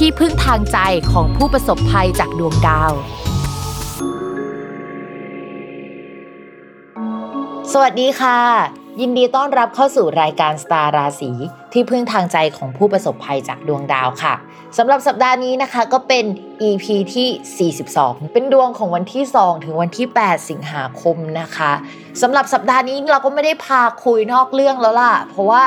ที่พึ่งทางใจของผู้ประสบภัยจากดวงดาว สวัสดีค่ะ ยินดีต้อนรับเข้าสู่รายการสตาร์ราศีที่พึ่งทางใจของผู้ประสบภัยจากดวงดาวค่ะสำหรับสัปดาห์นี้นะคะก็เป็น EP ที่ 42 เป็นดวงของวันที่ 2 ถึงวันที่ 8 สิงหาคมนะคะสำหรับสัปดาห์นี้เราก็ไม่ได้พาคุยนอกเรื่องแล้วล่ะ เพราะว่า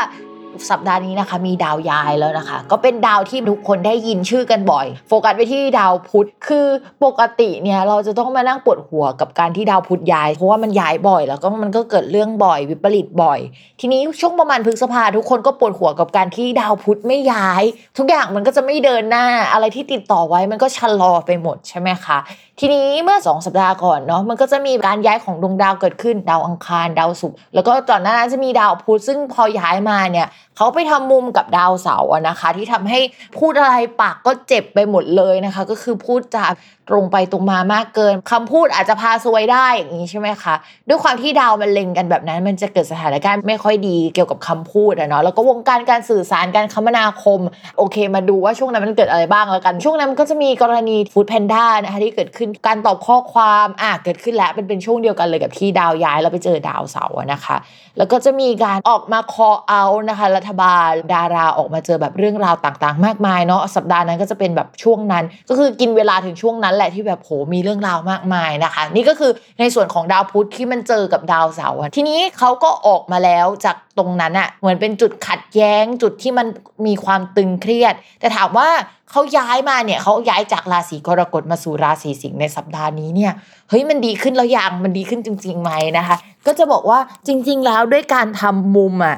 สัปดาห์นี้นะคะ มีดาวย้ายแล้วนะคะ ก็เป็นดาวที่ทุกคนได้ยินชื่อกันบ่อย โฟกัสไปที่ดาวพุธคือปกติเนี่ยเราจะต้องมานั่งปวดหัวกับการที่ดาวพุธย้าย เพราะว่ามันย้ายบ่อย แล้วก็มันก็เกิดเรื่องบ่อยวิปริตบ่อย ทีนี้ช่วงประมาณพฤษภาทุกคนก็ปวดหัวกับการที่ดาวพุธไม่ย้าย ทุกอย่างมันก็จะไม่เดินหน้าอะไรที่ติดต่อไว้มันก็ชะลอไปหมดใช่ไหมคะ ทีนี้เมื่อ 2 สัปดาห์ก่อนเนาะมันก็จะมีการย้ายของดวงดาวเกิดขึ้นดาวอังคารดาวศุกร์แล้วก็ตอนนั้นจะมีดาวพุธซึ่งพอย้ายมาเนี่ยเขาไปทำมุมกับดาวเสาร์นะคะ ที่ทำให้พูดอะไรปากก็เจ็บไปหมดเลยนะคะ ก็คือพูดจาตรงไปตรงมามากเกินคำพูดอาจจะพาซวยได้อย่างนี้ใช่ไหมคะด้วยความที่ดาวมันเล็งกันแบบนั้น มันจะเกิดสถานการณ์ไม่ค่อยดีเกี่ยวกับคำพูดอะเนาะแล้วก็วงการการสื่อสารการคมนาคมโอเค มาดูว่าช่วงนั้นมันเกิดอะไรบ้างแล้วกัน ช่วงนั้นมันก็จะมีกรณีฟู้ดแพนด้านะคะที่เกิดขึ้นการตอบข้อความอะเกิดขึ้นแล้วเป็นเป็นช่วงเดียวกันเลยกับที่ดาวย้ายแล้วไปเจอดาวเสาร์นะคะ แล้วก็จะมีการออกมาคอเอานะคะ รัฐบาลดาราออกมาเจอแบบเรื่องราวต่างๆ มากมายเนาะสัปดาห์นั้นก็จะเป็นแบบช่วงนั้น ก็คือกินเวลาถึงช่วงนั้นแหละที่แบบโหมีเรื่องราวมากมายนะคะ นี่ก็คือในส่วนของดาวพุธที่มันเจอกับดาวเสาร์ทีนี้เขาก็ออกมาแล้วจากตรงนั้นอะเหมือนเป็นจุดขัดแย้งจุดที่มันมีความตึงเครียด แต่ถามว่า เขาย้ายมาเนี่ยเขาย้ายจากราศีกรกฎมาสู่ราศีสิงห์ในสัปดาห์นี้เนี่ยเฮ้ยมันดีขึ้นแล้วยังมันดีขึ้นจริงๆไหมนะคะ ก็จะบอกว่าจริง ๆ แล้วด้วยการทำมุมอะ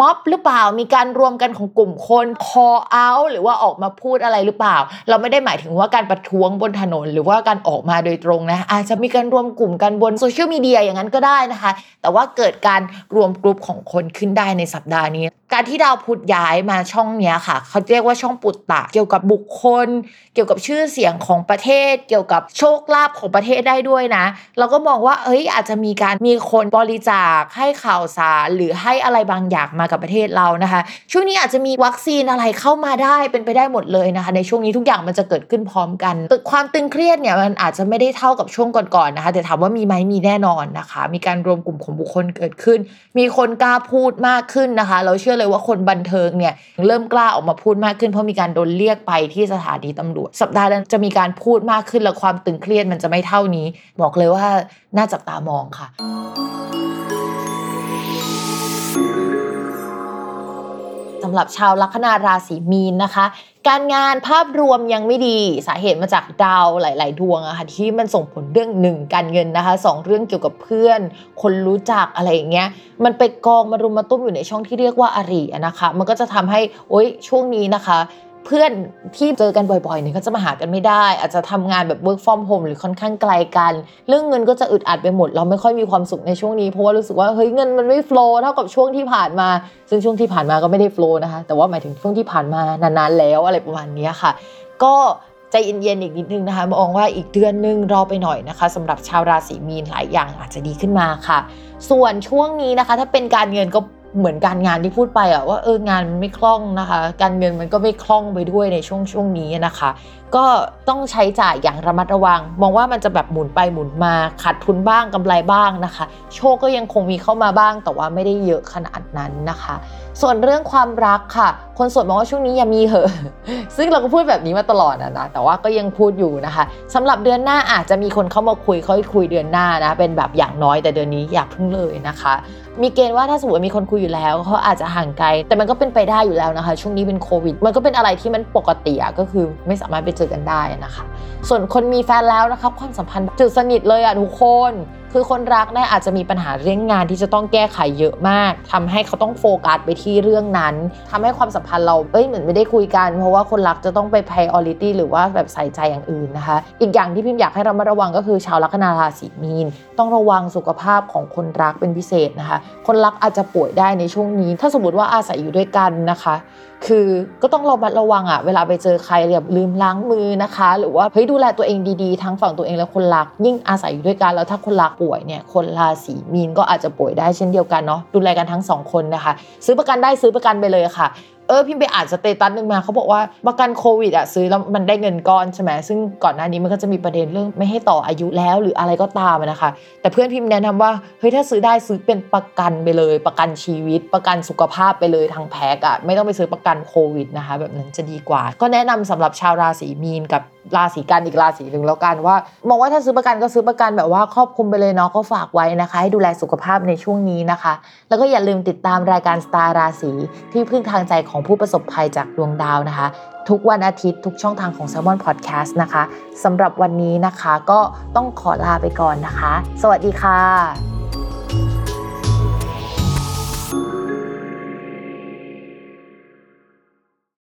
ม็อบหรือเปล่ามีการรวมกันของกลุ่มคน call out หรือว่าออกมาพูดอะไรหรือเปล่า เราไม่ได้หมายถึงว่าการประท้วงบนถนน หรือว่าการออกมาโดยตรงนะ อาจจะมีการรวมกลุ่มกันบนโซเชียลมีเดียอย่างนั้นก็ได้นะคะ แต่ว่าเกิดการรวมกลุ่มของคนขึ้นได้ในสัปดาห์นี้ การที่ดาวพุธย้ายมาช่องนี้ค่ะ เขาเรียกว่าช่องปุตตะเกี่ยวกับบุคคล เกี่ยวกับชื่อเสียงของประเทศ เกี่ยวกับโชคลาภของประเทศได้ด้วยนะ เราก็มองว่าเอ้ยอาจจะมีการมีคนบริจาคให้ข่าวสารหรือให้อะไรบางอย่างมากับประเทศเรานะคะ ช่วงนี้อาจจะมีวัคซีนอะไรเข้ามาได้เป็นไปได้หมดเลยนะคะ ในช่วงนี้ทุกอย่างมันจะเกิดขึ้นพร้อมกันความตึงเครียดเนี่ยมันอาจจะไม่ได้เท่ากับช่วงก่อนๆนะคะ แต่ถามว่ามีไหมมีแน่นอนนะคะ มีการรวมกลุ่มของบุคคลเกิดขึ้น มีคนกล้าพูดมากขึ้นนะคะ เราเชื่อเลยว่าคนบันเทิงเนี่ยเริ่มกล้าออกมาพูดมากขึ้นเพราะมีการโดนเรียกไปที่สถานีตำรวจ สัปดาห์นั้นจะมีการพูดมากขึ้นและความตึงเครียดมันจะไม่เท่านี้ บอกเลยว่าน่าจับตามองค่ะ สำหรับชาวลัคนาราศีมีนนะคะ การงานภาพรวมยังไม่ดีสาเหตุมาจากดาวหลาย ๆ ดวงอะค่ะที่มันส่งผลเรื่องหนึ่งการเงินนะคะสองเรื่องเกี่ยวกับเพื่อน คนรู้จักอะไรอย่างเงี้ยมันไปกองมารุมมาตุ้มอยู่ในช่องที่เรียกว่าอารีนะคะ มันก็จะทำให้โอ๊ยช่วงนี้นะคะ เพื่อนที่เจอกันบ่อยๆเนี่ยก็จะมาหากันไม่ได้ อาจจะทำงานแบบ work from home หรือค่อนข้างไกลกัน เรื่องเงินก็จะอึดอัดไปหมด เราไม่ค่อยมีความสุขในช่วงนี้ เพราะว่ารู้สึกว่าเฮ้ยเงินมันไม่ flow เท่ากับช่วงที่ผ่านมา ซึ่งช่วงที่ผ่านมาก็ไม่ได้ flow นะคะ แต่ว่าหมายถึงช่วงที่ผ่านมานานๆแล้วอะไรประมาณนี้ค่ะ ก็ใจเย็นๆอีกนิดนึงนะคะมองว่าอีกเดือนนึงรอไปหน่อยนะคะสำหรับชาวราศีมีนหลายอย่างอาจจะดีขึ้นมาค่ะ ส่วนช่วงนี้นะคะ ถ้าเป็นการเงินก็ เหมือนการงานที่พูดไปอะว่าเอองานมันไม่คล่องนะคะ การเงินมันก็ไม่คล่องไปด้วยในช่วงช่วงนี้นะคะ ก็ต้องใช้จ่ายอย่างระมัดระวัง มองว่ามันจะแบบหมุนไปหมุนมาขาดทุนบ้างกำไรบ้างนะคะ โชคก็ยังคงมีเข้ามาบ้าง แต่ว่าไม่ได้เยอะขนาดนั้นนะคะ ส่วนเรื่องความรักค่ะ คนโสดมองว่าช่วงนี้อย่ามีเหอะ ซึ่งเราก็พูดแบบนี้มาตลอดนะนะแต่ว่าก็ยังพูดอยู่นะคะสำหรับเดือนหน้าอาจจะมีคนเข้ามาคุยค่อยคุยเดือนหน้านะเป็นแบบอย่างน้อยแต่เดือนนี้อยากพึ่งเลยนะคะ มีเกณฑ์ว่าถ้าสมมติมีคนคุยอยู่แล้วเขาอาจจะห่างไกลแต่มันก็เป็นไปได้อยู่แล้วนะคะ ช่วงนี้เป็นโควิด มันก็เป็นอะไรที่มันปกติก็คือไม่สามารถไปเจอกันได้นะคะ ส่วนคนมีแฟนแล้วนะคะความสัมพันธ์จุดสนิทเลยอะทุกคน คือคนรักเนี่ยอาจจะมีปัญหาเรื่องงานที่จะต้องแก้ไขเยอะมากทำให้เขาต้องโฟกัสไปที่เรื่องนั้นทำให้ความสัมพันธ์เราเอ้ยเหมือนไม่ได้คุยกัน เพราะว่าคนรักจะต้องไป priority หรือว่าแบบใส่ใจอย่างอื่นนะคะ อีกอย่างที่พิมพ์อยากให้เรามาระวังก็คือชาวลัคนาราศีมีน ต้องระวังสุขภาพของคนรักเป็นพิเศษนะคะ คนรักอาจจะป่วยได้ในช่วงนี้ ถ้าสมมติว่าอาศัยอยู่ด้วยกันนะคะ คือก็ต้องระมัดระวังอะเวลาไปเจอใครอย่าลืมล้างมือนะคะ หรือว่าเฮ้ยดูแลตัวเองดีๆ ทั้งฝั่งตัวเองและคนรัก ยิ่งอาศัยอยู่ด้วยกันแล้วถ้าคนรักป่วยเนี่ยคนราศีมีนก็อาจจะป่วยได้เช่นเดียวกันเนาะดูแลกันทั้งสองคนนะคะ ซื้อประกันได้ซื้อประกันไปเลยค่ะเออพิมไปอ่าน status หนึ่งมาเขาบอกว่าประกันโควิดอะซื้อแล้วมันได้เงินก้อนใช่ไหมซึ่งก่อนหน้านี้มันก็จะมีประเด็นเรื่องไม่ให้ต่ออายุแล้วหรืออะไรก็ตามนะคะ แต่เพื่อนพิมแนะนำว่าเฮ้ยถ้าซื้อได้ซื้อเป็นประกันไปเลย ประกันชีวิต ประกันสุขภาพไปเลยทั้งแพ็กอะไม่ต้องไปซื้อประกันโควิดนะคะ แบบนั้นจะดีกว่า ก็แนะนำสำหรับชาวราศีมีนกับราศีกันอีกราศีหนึ่งแล้วกันว่ามองว่าถ้าซื้อประกันก็ซื้อประกันแบบว่าครอบคลุมไปเลยเนาะก็ฝากไว้นะคะ ให้ดูแลสุขภาพในช่วงนี้นะคะ แล้วก็อย่าลืมติดตามรายการสตาร์ราศีที่พึ่งทางใจของผู้ประสบภัยจากดวงดาวนะคะ ทุกวันอาทิตย์ทุกช่องทางของ s ซ l m o n Podcast นะคะสำหรับวันนี้นะคะก็ต้องขอลาไปก่อนนะคะ สวัสดีค่ะ